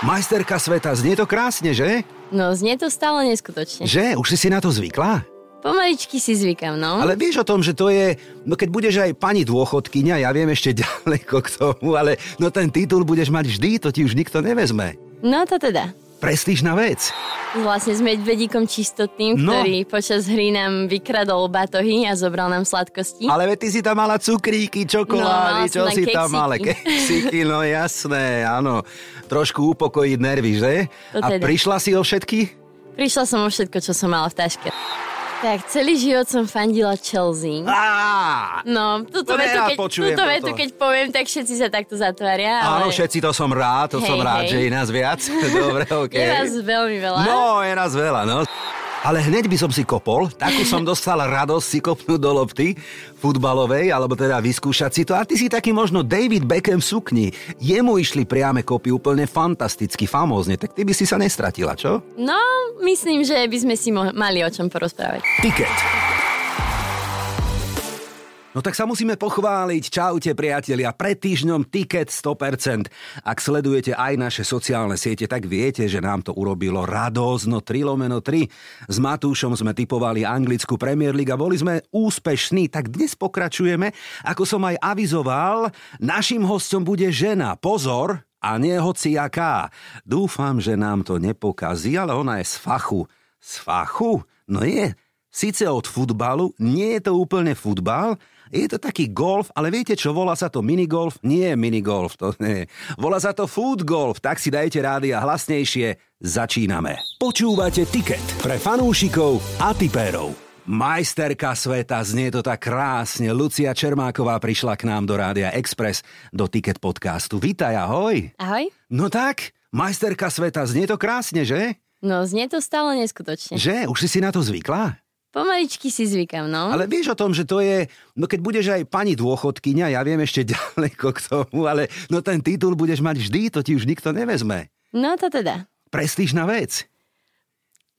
Majsterka sveta, znie to krásne, že? No, znie to stále neskutočne. Že? Už si si na to zvykla? Pomaličky si zvykam, no. Ale vieš o tom, že to je, no keď budeš aj pani dôchodkyňa, ja viem ešte ďaleko k tomu, ale no ten titul budeš mať vždy, to ti už nikto nevezme. No to teda. Prestížna vec. Vlastne s medvedíkom čistotným, No. ktorý počas hry nám vykradol batohy a zobral nám sladkosti. Ale ty si tam mala cukríky, čokolády, No, čo tam si tam keksiky. mala? Keksiky, no jasné, áno. Trošku upokojiť nervy, že? To A teda. prišla si o všetky? Prišla som o všetko, čo som mala v taške. Tak, celý život som fandila Chelsea. Á! No, túto To vetu, keď, túto vetu, keď poviem, tak všetci sa takto zatvária. Áno, ale všetci to som rád, to Hej, som rád, hej. že je nás viac. Dobre, okej. Je vás veľmi veľa. No, je nás veľa, no. Ale hneď by som si kopol, takú som dostal radosť si kopnúť do lopty futbalovej, alebo teda vyskúšať si to. A ty si taký možno David Beckham v sukni. Jemu išli priame kopy úplne fantasticky, famózne, tak ty by si sa nestratila, čo? No, myslím, že by sme si mo- mali o čom porozprávať. Tiket. No tak sa musíme pochváliť. Čaute priatelia, pred týždňom Ticket 100%. Ak sledujete aj naše sociálne siete, tak viete, že nám to urobilo radosť. No 3 lomeno 3. S Matúšom sme typovali anglickú Premier League a boli sme úspešní. Tak dnes pokračujeme. Ako som aj avizoval, našim hostom bude žena. Pozor, a nie hociaká. Dúfam, že nám to nepokazí, ale ona je z fachu. Z fachu? No je. Sice od futbalu, nie je to úplne futbal, je to taký golf, ale viete čo, volá sa to minigolf? Nie minigolf, to nie. Volá sa to food golf, tak si dajte rády a hlasnejšie. Začíname. Počúvate Ticket pre fanúšikov a tipérov. Majsterka sveta, znie to tak krásne. Lucia Čermáková prišla k nám do Rádia Express, do Ticket podcastu. Vítaj, ahoj. Ahoj. No tak, majsterka sveta, znie to krásne, že? No, znie to stále neskutočne. Že? Už si si na to zvykla? Pomaličky si zvykam, no. Ale vieš o tom, že to je, no keď budeš aj pani dôchodkyňa, ja viem ešte ďaleko k tomu, ale no ten titul budeš mať vždy, to ti už nikto nevezme. No to teda. Prestížna vec.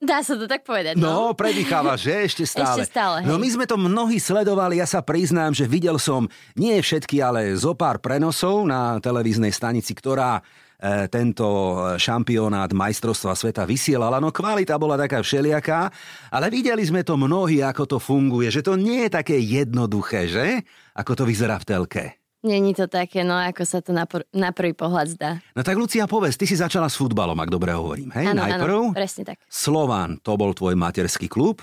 Dá sa to tak povedať, No, no. predýchávaš, že? Ešte stále. Ešte stále, hej. No my sme to mnohí sledovali, ja sa priznám, že videl som nie všetky, ale zo pár prenosov na televíznej stanici, ktorá tento šampionát majstrovstva sveta vysielala. No kvalita bola taká všelijaká, ale videli sme to mnohí, ako to funguje, že to nie je také jednoduché, že? Ako to vyzerá v telke. Není to také, no ako sa to na, pr- na prvý pohľad zdá. No tak Lucia, povedz, ty si začala s futbalom, ak dobre hovorím, hej? Áno, Najprv áno, presne tak. Slovan, to bol tvoj materský klub?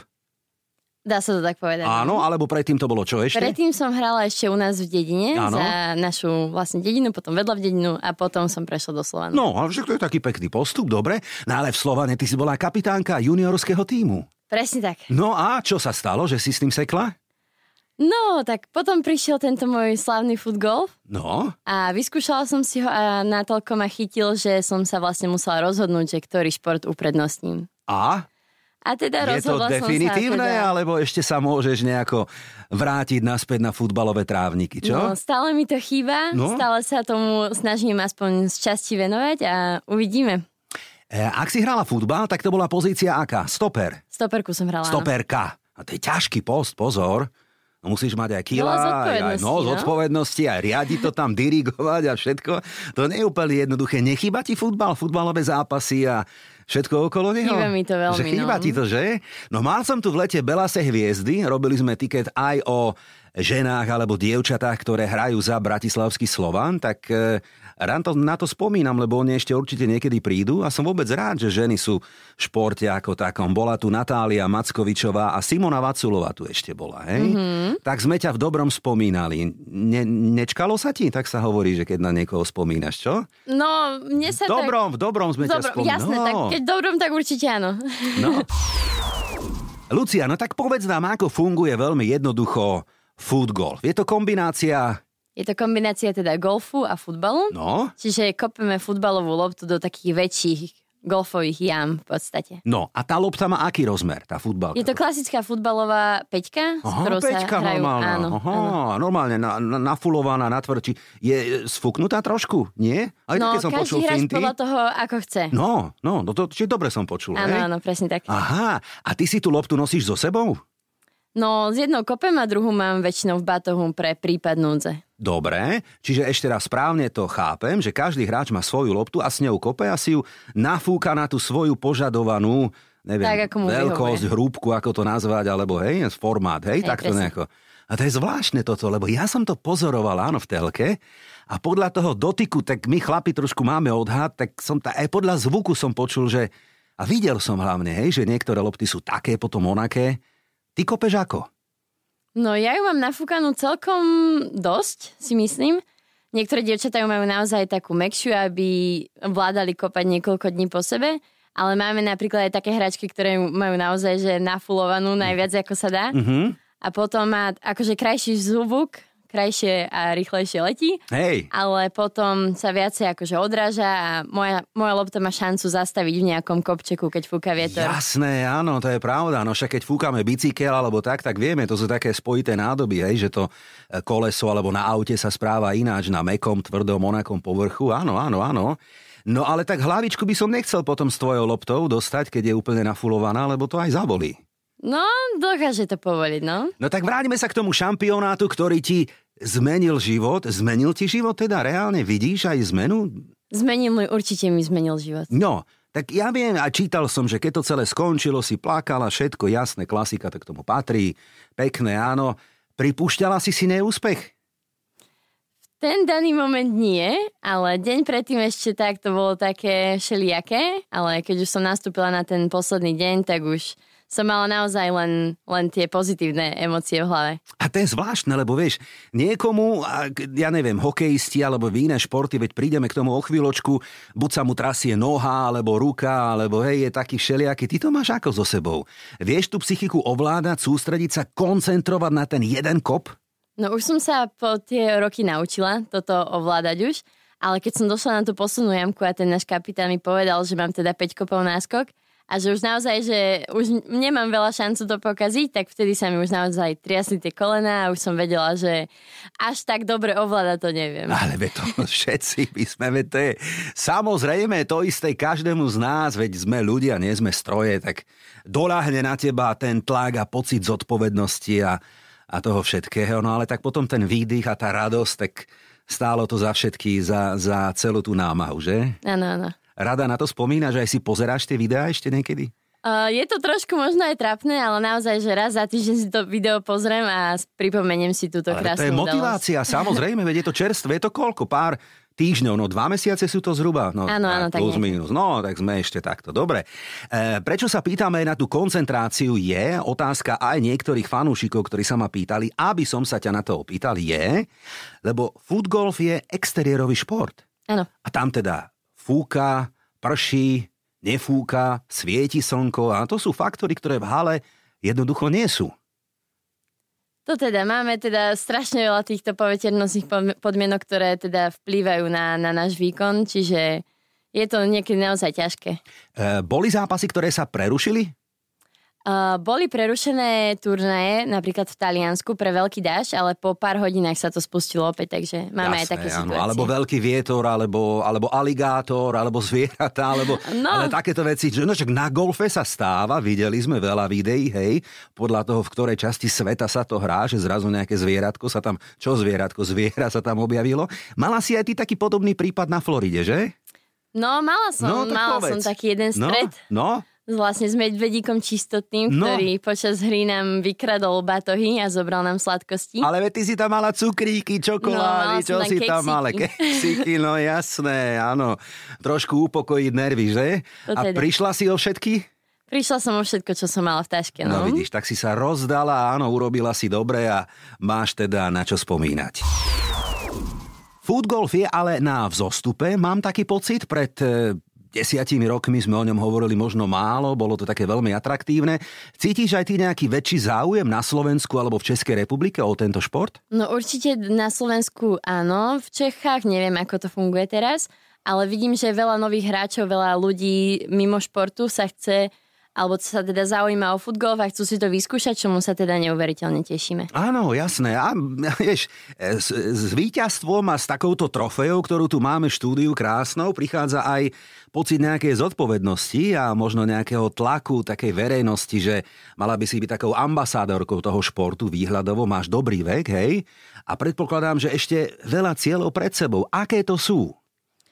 Dá sa to tak povedať. Áno, alebo predtým to bolo čo ešte? Predtým som hrala ešte u nás v dedine Áno. za našu vlastne dedinu, potom vedľa v dedinu a potom som prešla do Slovanu. No, ale však to je taký pekný postup, dobre. No ale v Slovane ty si bola kapitánka juniorského týmu. Presne tak. No a čo sa stalo, že si s tým sekla? No, tak potom prišiel tento môj slavný footgolf No, a vyskúšala som si ho a natoľko ma chytil, že som sa vlastne musela rozhodnúť, že ktorý šport uprednostním. a? A teda Je to definitívne, teda... alebo ešte sa môžeš nejako vrátiť naspäť na futbalové trávniky, čo? No, stále mi to chýba, No. stále sa tomu snažím aspoň z časti venovať a uvidíme. E, ak si hrala futbal, tak to bola pozícia aká? Stoper. Stoperku som hrala. áno. Stoperka. A to je ťažký post, pozor. No, musíš mať aj kila, aj, zodpovedností, no, no. zodpovednosti, aj riadiť to tam, dirigovať a všetko. To nie je úplne jednoduché. Nechýba ti futbal, futbalové zápasy a všetko okolo neho? Chýba mi to veľmi, Že chýba no. ti to, že? No mal som tu v lete Belase hviezdy, robili sme tiket aj o ženách alebo dievčatách, ktoré hrajú za Bratislavský Slovan, tak e, rád to, na to spomínam, lebo oni ešte určite niekedy prídu a som vôbec rád, že ženy sú v športe ako takom. Bola tu Natália Mackovičová a Simona Vaculová tu ešte bola, hej? Mhm. Mm-hmm. Tak sme ťa v dobrom spomínali. Ne, nečkalo sa ti? Tak sa hovorí, že keď na niekoho spomínaš, čo? No, mne sa V dobrom, v dobrom sme tak... ťa spomínali. jasné, tak keď dobrom, tak určite áno. No. Lucia, no tak povedz nám, ako funguje veľmi jednoducho food golf. Je to kombinácia, Je to kombinácia teda golfu a futbalu. no, Čiže kopeme futbalovú loptu do takých väčších golfových jam v podstate. no a tá lopta má aký rozmer, tá futbalka? Je to klasická futbalová peťka, s Aha, ktorou peťka sa hrajú. normálna. Áno, Aha, áno. normálne na, na, nafulovaná na tvrdči. Je sfúknutá trošku? Nie? Aj No, som každý počul hráč finty. podľa toho, ako chce. No, no, no to, čiže dobre som počul, áno, hej? áno, presne tak. Aha, a ty si tú loptu nosíš so sebou? No, z jednou kopem a druhú mám väčšinou v batohu pre prípad núdze. Dobre, čiže ešte raz správne to chápem, že každý hráč má svoju loptu a s ňou kope a si ju nafúka na tú svoju požadovanú neviem, Tak, ako veľkosť, vyhovuje. hrúbku, ako to nazvať, alebo hej, formát, hej, Hej, tak to presne. nejako. A to je zvláštne toto, lebo ja som to pozoroval, áno, v telke a podľa toho dotyku, tak my chlapi trošku máme odhad, tak som ta, aj podľa zvuku som počul, že a videl som hlavne, hej, že niektoré lopty sú také, potom onaké. Ty kopeš ako? No ja ju mám nafúkanú celkom dosť, si myslím. Niektoré dievčatá ju majú naozaj takú mekšiu, aby vládali kopať niekoľko dní po sebe, ale máme napríklad aj také hračky, ktoré majú naozaj že nafulovanú najviac ako sa dá. Mhm. A potom má akože krajší zvuk, krajšie a rýchlejšie letí, Hej, ale potom sa viacej akože odráža a moja, moja lopta má šancu zastaviť v nejakom kopčeku, keď fúka vietor. Jasné, áno, to je pravda. No však keď fúkame bicykel alebo tak, tak vieme, to sú také spojité nádoby, hej, že to e, koleso alebo na aute sa správa ináč na mekom, tvrdom, onakom povrchu. Áno, áno, áno. No ale tak hlavičku by som nechcel potom s tvojou loptou dostať, keď je úplne nafulovaná, lebo to aj zabolí. No, dokáže to povoliť, no. No tak vráťme sa k tomu šampionátu, ktorý ti zmenil život. Zmenil ti život teda reálne? Vidíš aj zmenu? Zmenil môj, určite mi zmenil život. No, tak ja viem a čítal som, že keď to celé skončilo, si plakala, všetko jasné, klasika, tak tomu patrí, pekné, áno. Pripúšťala si si neúspech? Ten daný moment nie, ale deň predtým ešte tak to bolo také všelijaké, ale keď už som nastúpila na ten posledný deň, tak už som mala naozaj len, len tie pozitívne emócie v hlave. A to je zvláštne, lebo vieš, niekomu, ja neviem, hokejisti alebo v iné športy, veď prídeme k tomu o chvíľočku, buď sa mu trasie noha, alebo ruka, alebo hej, je taký všelijaký. Ty to máš ako so sebou? Vieš tú psychiku ovládať, sústrediť sa, koncentrovať na ten jeden kop? No už som sa po tie roky naučila toto ovládať už, ale keď som došla na tú poslednú jamku a ten náš kapitán mi povedal, že mám teda 5 kopov náskok a že už naozaj, že už nemám veľa šancu to pokaziť, tak vtedy sa mi už naozaj triasli tie kolena a už som vedela, že až tak dobre ovládať to neviem. Ale veď to všetci by sme, veď to je samozrejme to isté každému z nás, veď sme ľudia, nie sme stroje, tak doľahne na teba ten tlak a pocit zodpovednosti a, a toho všetkého, no ale tak potom ten výdych a tá radosť, tak stálo to za všetky, za, za celú tú námahu, že? Áno, áno. Rada na to spomína, že aj si pozeráš tie videá ešte niekedy? Uh, je to trošku možno aj trapné, ale naozaj, že raz za týždeň si to video pozriem a pripomeniem si túto Ale krásnu to je udalosť. motivácia, samozrejme, veď je to čerstvé, je to koľko? Pár týždňov, no dva mesiace sú to zhruba. No, Áno, áno, tak plus minus. No, tak sme ešte takto. Dobre. E, prečo sa pýtame na tú koncentráciu je otázka aj niektorých fanúšikov, ktorí sa ma pýtali, aby som sa ťa na to opýtal, je, lebo footgolf je exteriérový šport. Áno. A tam teda fúka, prší, nefúka, svieti slnko a to sú faktory, ktoré v hale jednoducho nie sú. To teda, máme teda strašne veľa týchto poveternostných pod- podmienok, ktoré teda vplývajú na, na náš výkon, čiže je to niekedy naozaj ťažké. E, boli zápasy, ktoré sa prerušili? Uh, boli prerušené turnaje, napríklad v Taliansku pre veľký dáž, ale po pár hodinách sa to spustilo opäť, takže máme aj Jasné, také áno, situácie. Alebo veľký vietor, alebo, alebo aligátor, alebo zvieratá, alebo No. ale takéto veci. No, na golfe sa stáva, videli sme veľa videí, hej, podľa toho, v ktorej časti sveta sa to hrá, že zrazu nejaké zvieratko sa tam, čo zvieratko, zviera sa tam objavilo. Mala si aj ty taký podobný prípad na Floride, že? No, mala som, No, mala povedz. som taký jeden No, stret no, s vlastne s medvedíkom čistotným, No. ktorý počas hry nám vykradol batohy a zobral nám sladkosti. ale veď ty si tam mala cukríky, čokolády, No, čo tam si tam mala? keksíky. Keksiky, no jasné, áno. Trošku upokojiť nervy, že? To A teda. prišla si o všetky? Prišla som o všetko, čo som mala v taške. No No, vidíš, tak si sa rozdala, áno, urobila si dobre a máš teda na čo spomínať. Footgolf je ale na vzostupe, mám taký pocit, pred e, desiatimi rokmi sme o ňom hovorili možno málo, bolo to také veľmi atraktívne. Cítiš aj ty nejaký väčší záujem na Slovensku alebo v Českej republike o tento šport? no určite na Slovensku áno, v Čechách neviem, ako to funguje teraz, ale vidím, že veľa nových hráčov, veľa ľudí mimo športu sa chce alebo sa teda zaujíma o futgol a chcú si to vyskúšať, čomu sa teda neuveriteľne tešíme. Áno, jasné. A vieš, s, s víťazstvom a s takouto trofejou, ktorú tu máme štúdiu krásnou, prichádza aj pocit nejakej zodpovednosti a možno nejakého tlaku takej verejnosti, že mala by si byť takou ambasádorkou toho športu výhľadovo, máš dobrý vek, hej? A predpokladám, že ešte veľa cieľov pred sebou. Aké to sú?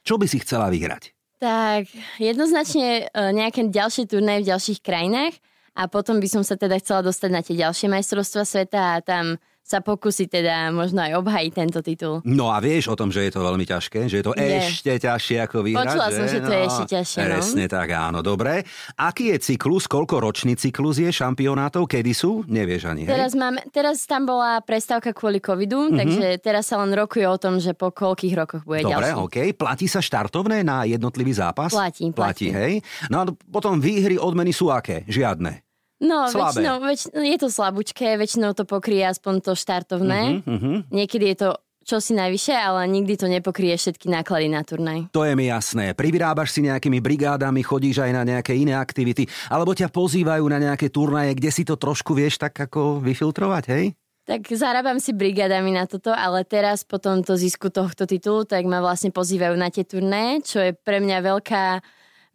Čo by si chcela vyhrať? Tak jednoznačne e, nejaké ďalšie turné v ďalších krajinách a potom by som sa teda chcela dostať na tie ďalšie majstrovstvá sveta a tam sa pokusí teda možno aj obhajiť tento titul. No a vieš o tom, že je to veľmi ťažké, že je to je. ešte ťažšie ako vyhrať. Počula že? som, že to no, je ešte ťažšie. No. Presne tak, áno, dobre. Aký je cyklus, koľko ročný cyklus je šampionátov, kedy sú? Nevieš ani, hej? Teraz, máme, teraz tam bola prestávka kvôli covidu, mm-hmm. takže teraz sa len rokuje o tom, že po koľkých rokoch bude dobre, ďalší. OK. Platí sa štartovné na jednotlivý zápas? Platí, platí. Platí, hej. No a potom výhry odmeny sú aké? Žiadne. No, Slabé. väčšinou, väčšinou, je to slabúčké, väčšinou to pokrie aspoň to štartovné. Uh-huh, uh-huh. Niekedy je to čosi najvyššie, ale nikdy to nepokrie všetky náklady na turnaj. To je mi jasné. Privyrábaš si nejakými brigádami, chodíš aj na nejaké iné aktivity, alebo ťa pozývajú na nejaké turnaje, kde si to trošku vieš tak ako vyfiltrovať, hej? Tak zarábam si brigádami na toto, ale teraz po tomto zisku tohto titulu, tak ma vlastne pozývajú na tie turné, čo je pre mňa veľká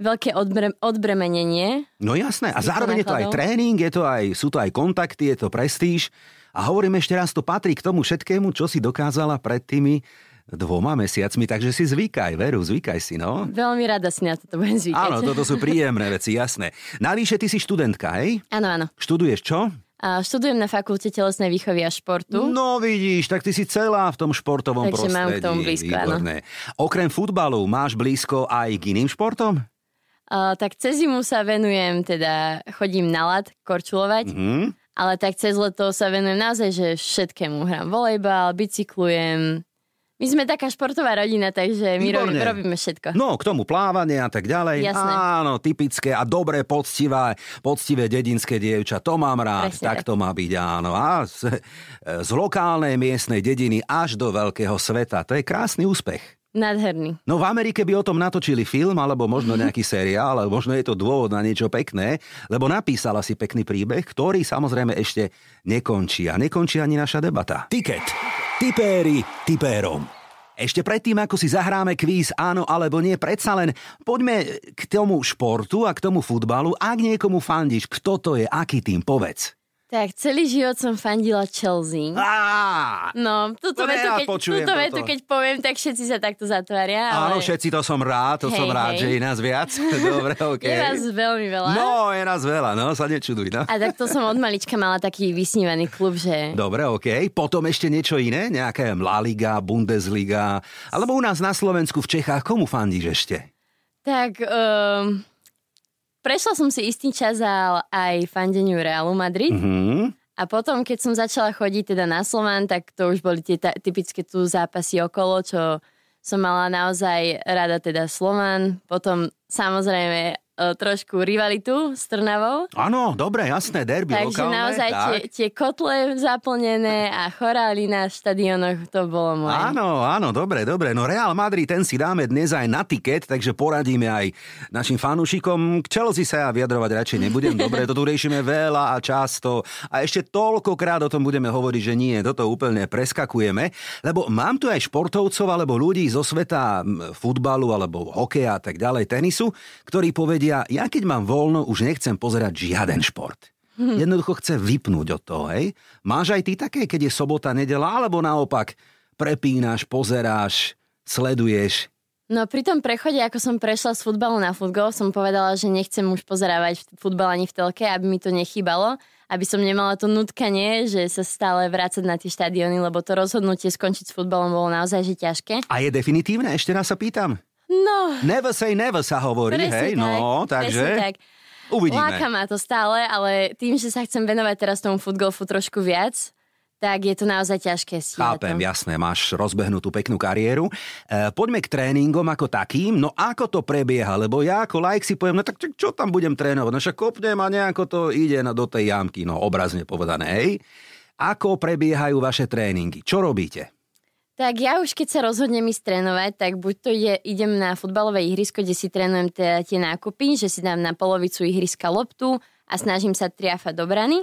veľké odbre, odbremenenie. No jasné, a zároveň je to aj tréning, je to aj, sú to aj kontakty, je to prestíž. A hovorím ešte raz, to patrí k tomu všetkému, čo si dokázala pred tými dvoma mesiacmi, takže si zvykaj, veru, zvykaj si, no. Veľmi rada si na toto budem zvykať. Áno, toto sú príjemné veci, jasné. Navyše, ty si študentka, hej? Áno, áno. Študuješ čo? A študujem na fakulte telesnej výchovy a športu. No vidíš, tak ty si celá v tom športovom Takže prostredí. mám k tomu blízko, Výborné. áno. Okrem futbalu máš blízko aj k iným športom? Uh, tak cez zimu sa venujem, teda chodím na lat korčulovať, mm-hmm. ale tak cez leto sa venujem naozaj, že všetkému. Hrám volejbal, bicyklujem. My sme taká športová rodina, takže my robí, robíme všetko. No, k tomu plávanie a tak ďalej. Jasné. Áno, typické a dobré, poctivé, poctivé dedinské dievča. To mám rád, Presne tak to má byť, áno. A z, z lokálnej miestnej dediny až do veľkého sveta. To je krásny úspech. Nádherný. No v Amerike by o tom natočili film, alebo možno nejaký seriál, ale možno je to dôvod na niečo pekné, lebo napísala si pekný príbeh, ktorý samozrejme ešte nekončí. A nekončí ani naša debata. Tiket. Tipéri tipérom. Ešte predtým, ako si zahráme kvíz áno alebo nie, predsa len poďme k tomu športu a k tomu futbalu. Ak niekomu fandíš, kto to je, aký tým, povedz. Tak, celý život som fandila Chelsea. Á, no, túto, to vetu, keď, túto vetu, keď poviem, tak všetci sa takto zatvária. Ale... Áno, všetci to som rád, to hej, som rád, hej. že je nás viac. Dobre, okej. Je nás veľmi veľa. No, je nás veľa, no, sa nečuduj, no. A tak to som od malička mala taký vysnívaný klub, že... Dobre, okej. Potom ešte niečo iné? Nejaká La Liga, Bundesliga? Alebo u nás na Slovensku, v Čechách, komu fandíš ešte? Tak, um, prešla som si istý čas aj fandeniu Realu Madrid. Mhm. A potom, keď som začala chodiť teda na Slovan, tak to už boli tie ta- typické tu zápasy okolo, čo som mala naozaj rada teda Slovan. Potom samozrejme trošku rivalitu s Trnavou. Áno, dobre, jasné, derby Takže lokálne. naozaj tak. tie, tie kotle zaplnené a chorály na štadionoch, to bolo moje. Áno, áno, dobre, dobre. No Real Madrid, ten si dáme dnes aj na tiket, takže poradíme aj našim fanúšikom. K Chelsea sa ja vyjadrovať radšej nebudem. Dobre, to tu riešime veľa a často. A ešte toľkokrát o tom budeme hovoriť, že nie, toto úplne preskakujeme. Lebo mám tu aj športovcov alebo ľudí zo sveta futbalu alebo hokeja a tak ďalej, tenisu, ktorí povedia, ja keď mám voľno, už nechcem pozerať žiaden šport. Jednoducho chce vypnúť od toho, hej? Máš aj ty také, keď je sobota, nedela, alebo naopak prepínaš, pozeráš, sleduješ? No pri tom prechode, ako som prešla z futbalu na futbal, som povedala, že nechcem už pozerávať futbal ani v telke, aby mi to nechýbalo, aby som nemala to nutkanie, že sa stále vrácať na tie štadióny, lebo to rozhodnutie skončiť s futbalom bolo naozaj že ťažké. A je definitívne? Ešte raz sa pýtam. No, Never say never sa hovorí, presne hej? tak, No, takže tak. uvidíme. Láka ma to stále, ale tým, že sa chcem venovať teraz tomu futgolfu trošku viac, tak je to naozaj ťažké stíhať Chápem, to. jasné, máš rozbehnutú peknú kariéru. E, poďme k tréningom ako takým. No ako to prebieha? Lebo ja ako like si poviem, no tak čo, čo tam budem trénovať? No však kopnem a nejako to ide na, do tej jamky, no obrazne povedané, hej? Ako prebiehajú vaše tréningy? Čo robíte? Tak ja už keď sa rozhodnem ísť trénovať, tak buď to ide, idem na futbalové ihrisko, kde si trénujem teda tie nákupy, že si dám na polovicu ihriska loptu a snažím sa triafať do brany.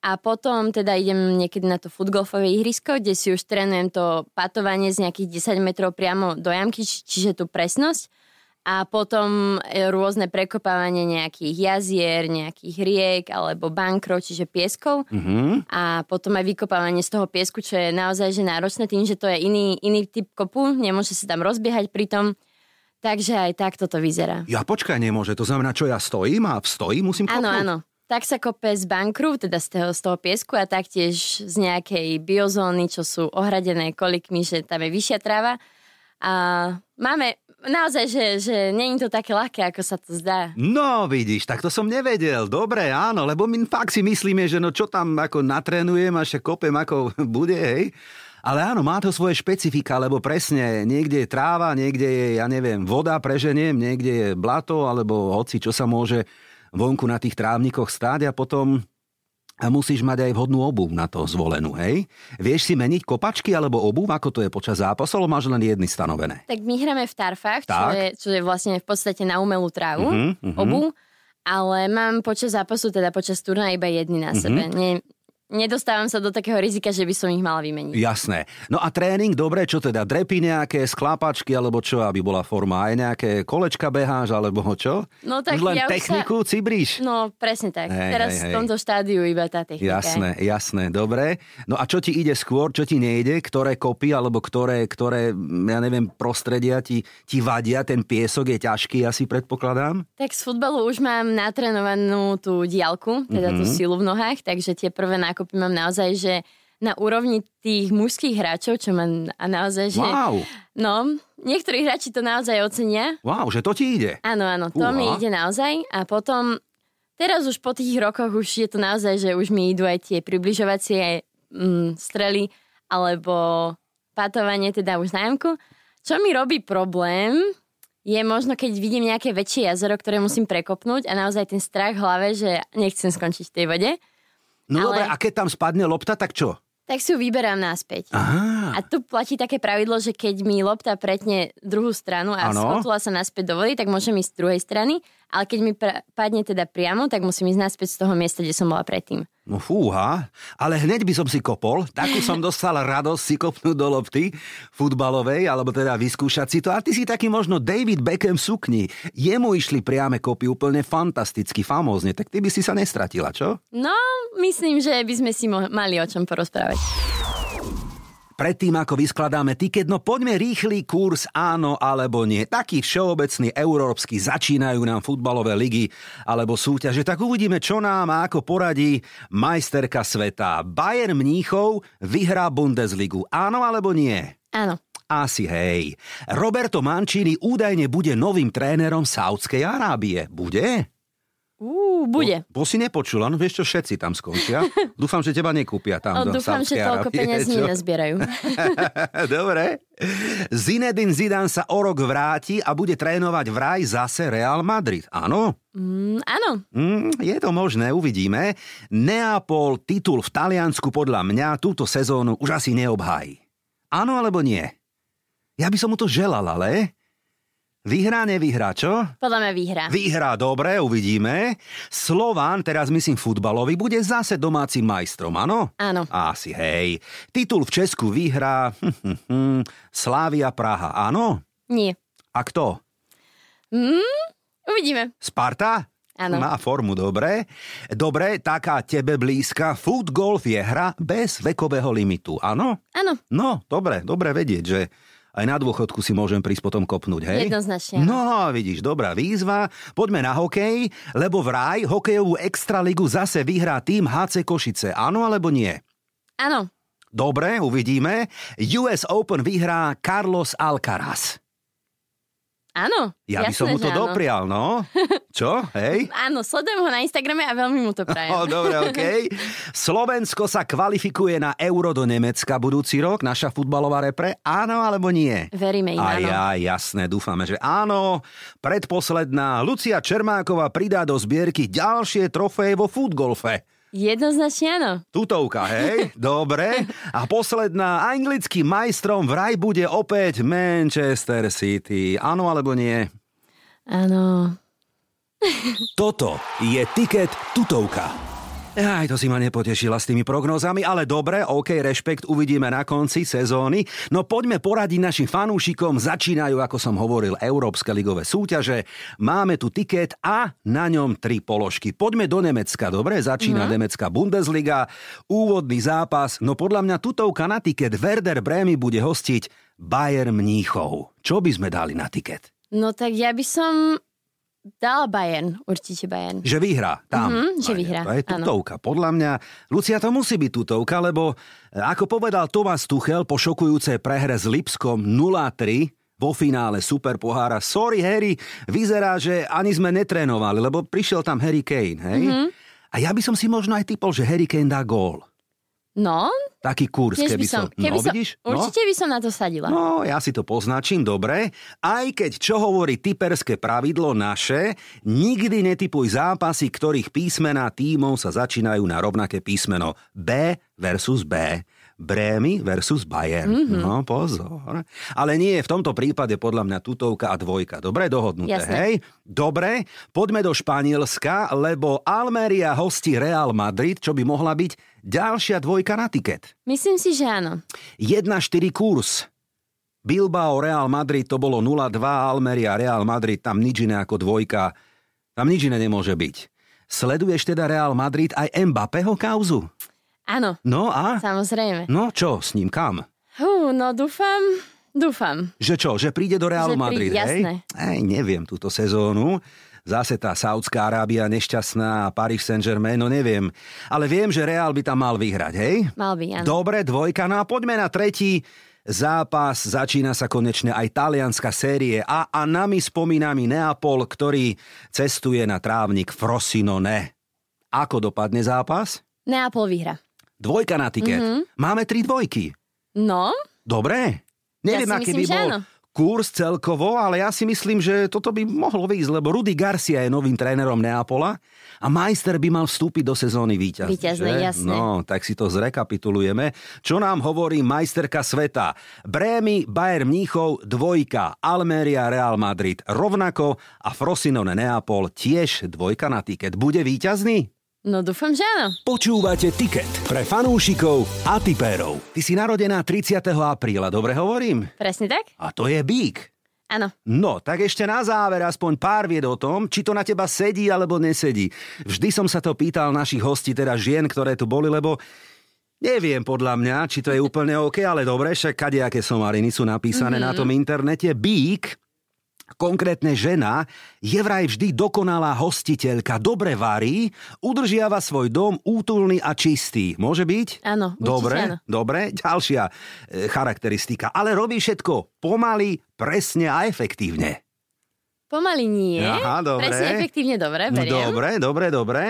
A potom teda idem niekedy na to futgolfové ihrisko, kde si už trénujem to patovanie z nejakých 10 metrov priamo do jamky, čiže tú presnosť a potom e, rôzne prekopávanie nejakých jazier, nejakých riek alebo bankrov, čiže pieskov mm-hmm. a potom aj vykopávanie z toho piesku, čo je naozaj že náročné tým, že to je iný, iný typ kopu, nemôže sa tam rozbiehať pri tom. Takže aj tak toto vyzerá. Ja počkaj, nemôže. To znamená, čo ja stojím a v stojí musím kopnúť? Áno, áno. Tak sa kope z bankru, teda z toho, z toho piesku a taktiež z nejakej biozóny, čo sú ohradené kolikmi, že tam je vyššia tráva. A máme, naozaj, že, že je to také ľahké, ako sa to zdá. No, vidíš, tak to som nevedel. Dobre, áno, lebo my fakt si myslíme, že no čo tam ako natrénujem a ešte kopem, ako bude, hej. Ale áno, má to svoje špecifika, lebo presne niekde je tráva, niekde je, ja neviem, voda preženiem, niekde je blato, alebo hoci čo sa môže vonku na tých trávnikoch stáť a potom a musíš mať aj vhodnú obuv na to zvolenú, hej? Vieš si meniť kopačky alebo obuv, ako to je počas zápasu, alebo máš len jedny stanovené? Tak my hráme v tarfách, čo je, čo je vlastne v podstate na umelú trávu, uh-huh, uh-huh. obuv, ale mám počas zápasu, teda počas turnaja iba jedny na uh-huh. sebe. Nie, nedostávam sa do takého rizika, že by som ich mala vymeniť. Jasné. No a tréning, dobre, čo teda? Drepy nejaké, sklápačky, alebo čo, aby bola forma? Aj nejaké kolečka beháš, alebo čo? No tak už len ja techniku sa... cibríš? No presne tak. Hej, Teraz hej, hej. v tomto štádiu iba tá technika. Jasné, jasné, dobre. No a čo ti ide skôr, čo ti nejde? Ktoré kopy, alebo ktoré, ktoré ja neviem, prostredia ti, ti vadia? Ten piesok je ťažký, asi predpokladám? Tak z futbalu už mám natrenovanú tú diálku, teda mm-hmm. tú mhm. silu v nohách, takže tie prvé nákupy mám naozaj, že na úrovni tých mužských hráčov, čo mám a naozaj, že... Wow. No, niektorí hráči to naozaj ocenia. Wow, že to ti ide. Áno, áno, to Uha. mi ide naozaj. A potom, teraz už po tých rokoch už je to naozaj, že už mi idú aj tie približovacie mm, strely alebo patovanie teda už na jamku. Čo mi robí problém, je možno, keď vidím nejaké väčšie jazero, ktoré musím prekopnúť a naozaj ten strach v hlave, že nechcem skončiť v tej vode. No ale... dobre, a keď tam spadne lopta, tak čo? Tak si ju vyberám naspäť. Aha. A tu platí také pravidlo, že keď mi lopta pretne druhú stranu a skotula sa naspäť do vody, tak môžem ísť z druhej strany ale keď mi pra- padne teda priamo, tak musím ísť naspäť z toho miesta, kde som bola predtým. No fúha, ale hneď by som si kopol, takú som dostal radosť si kopnúť do lopty futbalovej, alebo teda vyskúšať si to. A ty si taký možno David Beckham sukni. Jemu išli priame kopy úplne fantasticky, famózne, tak ty by si sa nestratila, čo? No, myslím, že by sme si mo- mali o čom porozprávať. Predtým, ako vyskladáme tiket, no poďme rýchly kurz áno alebo nie. Taký všeobecný európsky začínajú nám futbalové ligy alebo súťaže, tak uvidíme, čo nám a ako poradí majsterka sveta. Bayern Mníchov vyhrá Bundesligu. Áno alebo nie? Áno. Asi hej. Roberto Mancini údajne bude novým trénerom Saudskej Arábie. Bude? Uú, bude. Bo, bo si nepočula, no vieš čo, všetci tam skončia. Dúfam, že teba nekúpia tam no, do Dúfam, že toľko peniazí nezbierajú. Dobre. Zinedine Zidane sa o rok vráti a bude trénovať vraj zase Real Madrid. Áno? Mm, áno. Mm, je to možné, uvidíme. Neapol titul v Taliansku podľa mňa túto sezónu už asi neobhájí. Áno alebo nie? Ja by som mu to želal, ale... Vyhrá, nevyhrá, čo? Podľa mňa vyhrá. Vyhrá, dobre, uvidíme. Slován, teraz myslím futbalový, bude zase domácim majstrom, áno? Áno. Asi, hej. Titul v Česku vyhrá hm, hm, hm, Slávia Praha, áno? Nie. A kto? Mm, uvidíme. Sparta? Áno. Má formu, dobre. Dobre, taká tebe blízka. Food golf je hra bez vekového limitu, áno? Áno. No, dobre, dobre vedieť, že aj na dôchodku si môžem prísť potom kopnúť, hej? Jednoznačne. No, vidíš, dobrá výzva. Poďme na hokej, lebo vraj hokejovú extraligu zase vyhrá tým HC Košice. Áno alebo nie? Áno. Dobre, uvidíme. US Open vyhrá Carlos Alcaraz. Áno. Ja jasné, by som mu to doprial, no. Čo? Hej? Áno, sledujem ho na Instagrame a veľmi mu to prajem. Oh, dobre. Okay. Slovensko sa kvalifikuje na Euro do Nemecka budúci rok, naša futbalová repre. Áno alebo nie? Veríme im, áno. A ja, jasné, dúfame, že áno. Predposledná Lucia Čermáková pridá do zbierky ďalšie trofeje vo futgolfe. Jednoznačne áno. Tutovka, hej? Dobre. A posledná, anglickým majstrom vraj bude opäť Manchester City. Áno alebo nie? Áno. Toto je tiket tutovka. Aj to si ma nepotešila s tými prognózami, ale dobre, OK, rešpekt, uvidíme na konci sezóny. No poďme poradiť našim fanúšikom. Začínajú, ako som hovoril, Európske ligové súťaže. Máme tu tiket a na ňom tri položky. Poďme do Nemecka, dobre? Začína mm-hmm. Nemecká Bundesliga. Úvodný zápas. No podľa mňa tutovka na tiket Werder Bremy bude hostiť Bayern Mníchov. Čo by sme dali na tiket? No tak ja by som Dala Bayern, určite Bayern. Že vyhrá tam. Mm-hmm, že vyhrá, To je tutovka. Áno. Podľa mňa, Lucia, to musí byť tutovka, lebo e, ako povedal Tomas Tuchel po šokujúcej prehre s Lipskom 0-3, vo finále Super pohára. Sorry, Harry, vyzerá, že ani sme netrénovali, lebo prišiel tam Harry Kane, hej? Mm-hmm. A ja by som si možno aj typol, že Harry Kane dá gól. No. Taký kurz, keby som... som keby no, som, vidíš? No? Určite by som na to sadila. No, ja si to poznačím, dobre. Aj keď, čo hovorí typerské pravidlo naše, nikdy netypuj zápasy, ktorých písmená tímov sa začínajú na rovnaké písmeno B versus B. Brémy versus Bayern. Mm-hmm. No pozor. Ale nie v tomto prípade podľa mňa tutovka a dvojka. Dobre dohodnuté, Jasne. hej? Dobre, poďme do Španielska, lebo Almeria hostí Real Madrid, čo by mohla byť ďalšia dvojka na tiket. Myslím si, že áno. 1-4 kurz. Bilbao Real Madrid to bolo 0-2, Almeria Real Madrid tam nič iné ako dvojka. Tam nič iné nemôže byť. Sleduješ teda Real Madrid aj Mbappého kauzu? Áno. No a? Samozrejme. No čo, s ním kam? Hú, no dúfam, dúfam. Že čo, že príde do Realu že Madrid, príde, hej? Jasné. Ej, neviem túto sezónu. Zase tá Saudská Arábia nešťastná a Paris Saint-Germain, no neviem. Ale viem, že Real by tam mal vyhrať, hej? Mal by, áno. Dobre, dvojka, no a poďme na tretí zápas. Začína sa konečne aj talianská série A a nami spomínami Neapol, ktorý cestuje na trávnik Frosinone. Ako dopadne zápas? Neapol vyhra. Dvojka na tiket. Mm-hmm. Máme tri dvojky. No. Dobre. Neviem, ja aký by bol áno. kurz celkovo, ale ja si myslím, že toto by mohlo výjsť, lebo Rudy Garcia je novým trénerom Neapola a majster by mal vstúpiť do sezóny víťaz. Víťazne, jasné. No, tak si to zrekapitulujeme. Čo nám hovorí majsterka sveta? Brémy, Bayern Mníchov, dvojka, Almeria, Real Madrid rovnako a Frosinone Neapol tiež dvojka na tiket. Bude víťazný? No dúfam, že áno. Počúvate Tiket pre fanúšikov a tipérov. Ty si narodená 30. apríla, dobre hovorím? Presne tak. A to je bík. Áno. No, tak ešte na záver aspoň pár vied o tom, či to na teba sedí alebo nesedí. Vždy som sa to pýtal našich hostí, teda žien, ktoré tu boli, lebo Neviem podľa mňa, či to je úplne OK, ale dobre, však kadejaké somariny sú napísané mm-hmm. na tom internete. Bík Konkrétne žena je vraj vždy dokonalá hostiteľka, dobre varí, udržiava svoj dom útulný a čistý. Môže byť? Áno, Dobre, áno. dobre. Ďalšia e, charakteristika. Ale robí všetko pomaly, presne a efektívne. Pomaly nie. Aha, dobre. Presne efektívne dobre, beriem. Dobre, dobre, dobre.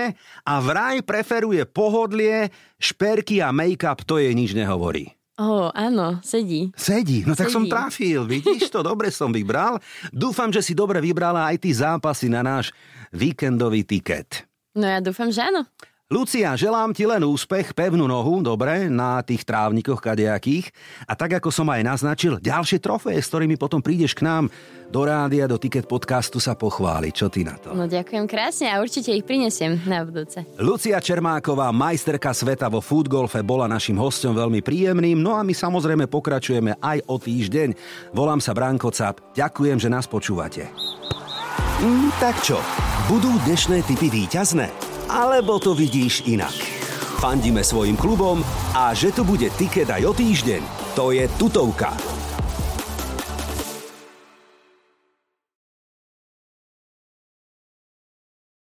A vraj preferuje pohodlie, šperky a make-up, to jej nič nehovorí. Ó, oh, áno, sedí. Sedí, no tak sedí. som trafil, vidíš to, dobre som vybral. Dúfam, že si dobre vybrala aj ty zápasy na náš víkendový tiket. No ja dúfam, že áno. Lucia, želám ti len úspech, pevnú nohu, dobre, na tých trávnikoch kadejakých. A tak, ako som aj naznačil, ďalšie trofeje, s ktorými potom prídeš k nám do rádia, do Ticket podcastu sa pochváliť. Čo ty na to? No ďakujem krásne a určite ich prinesiem na budúce. Lucia Čermáková, majsterka sveta vo foodgolfe, bola našim hostom veľmi príjemným. No a my samozrejme pokračujeme aj o týždeň. Volám sa Branko Cap. Ďakujem, že nás počúvate. Mm, tak čo, budú dnešné typy výťazné? Alebo to vidíš inak? Fandíme svojim klubom a že tu bude tiket aj o týždeň, to je tutovka.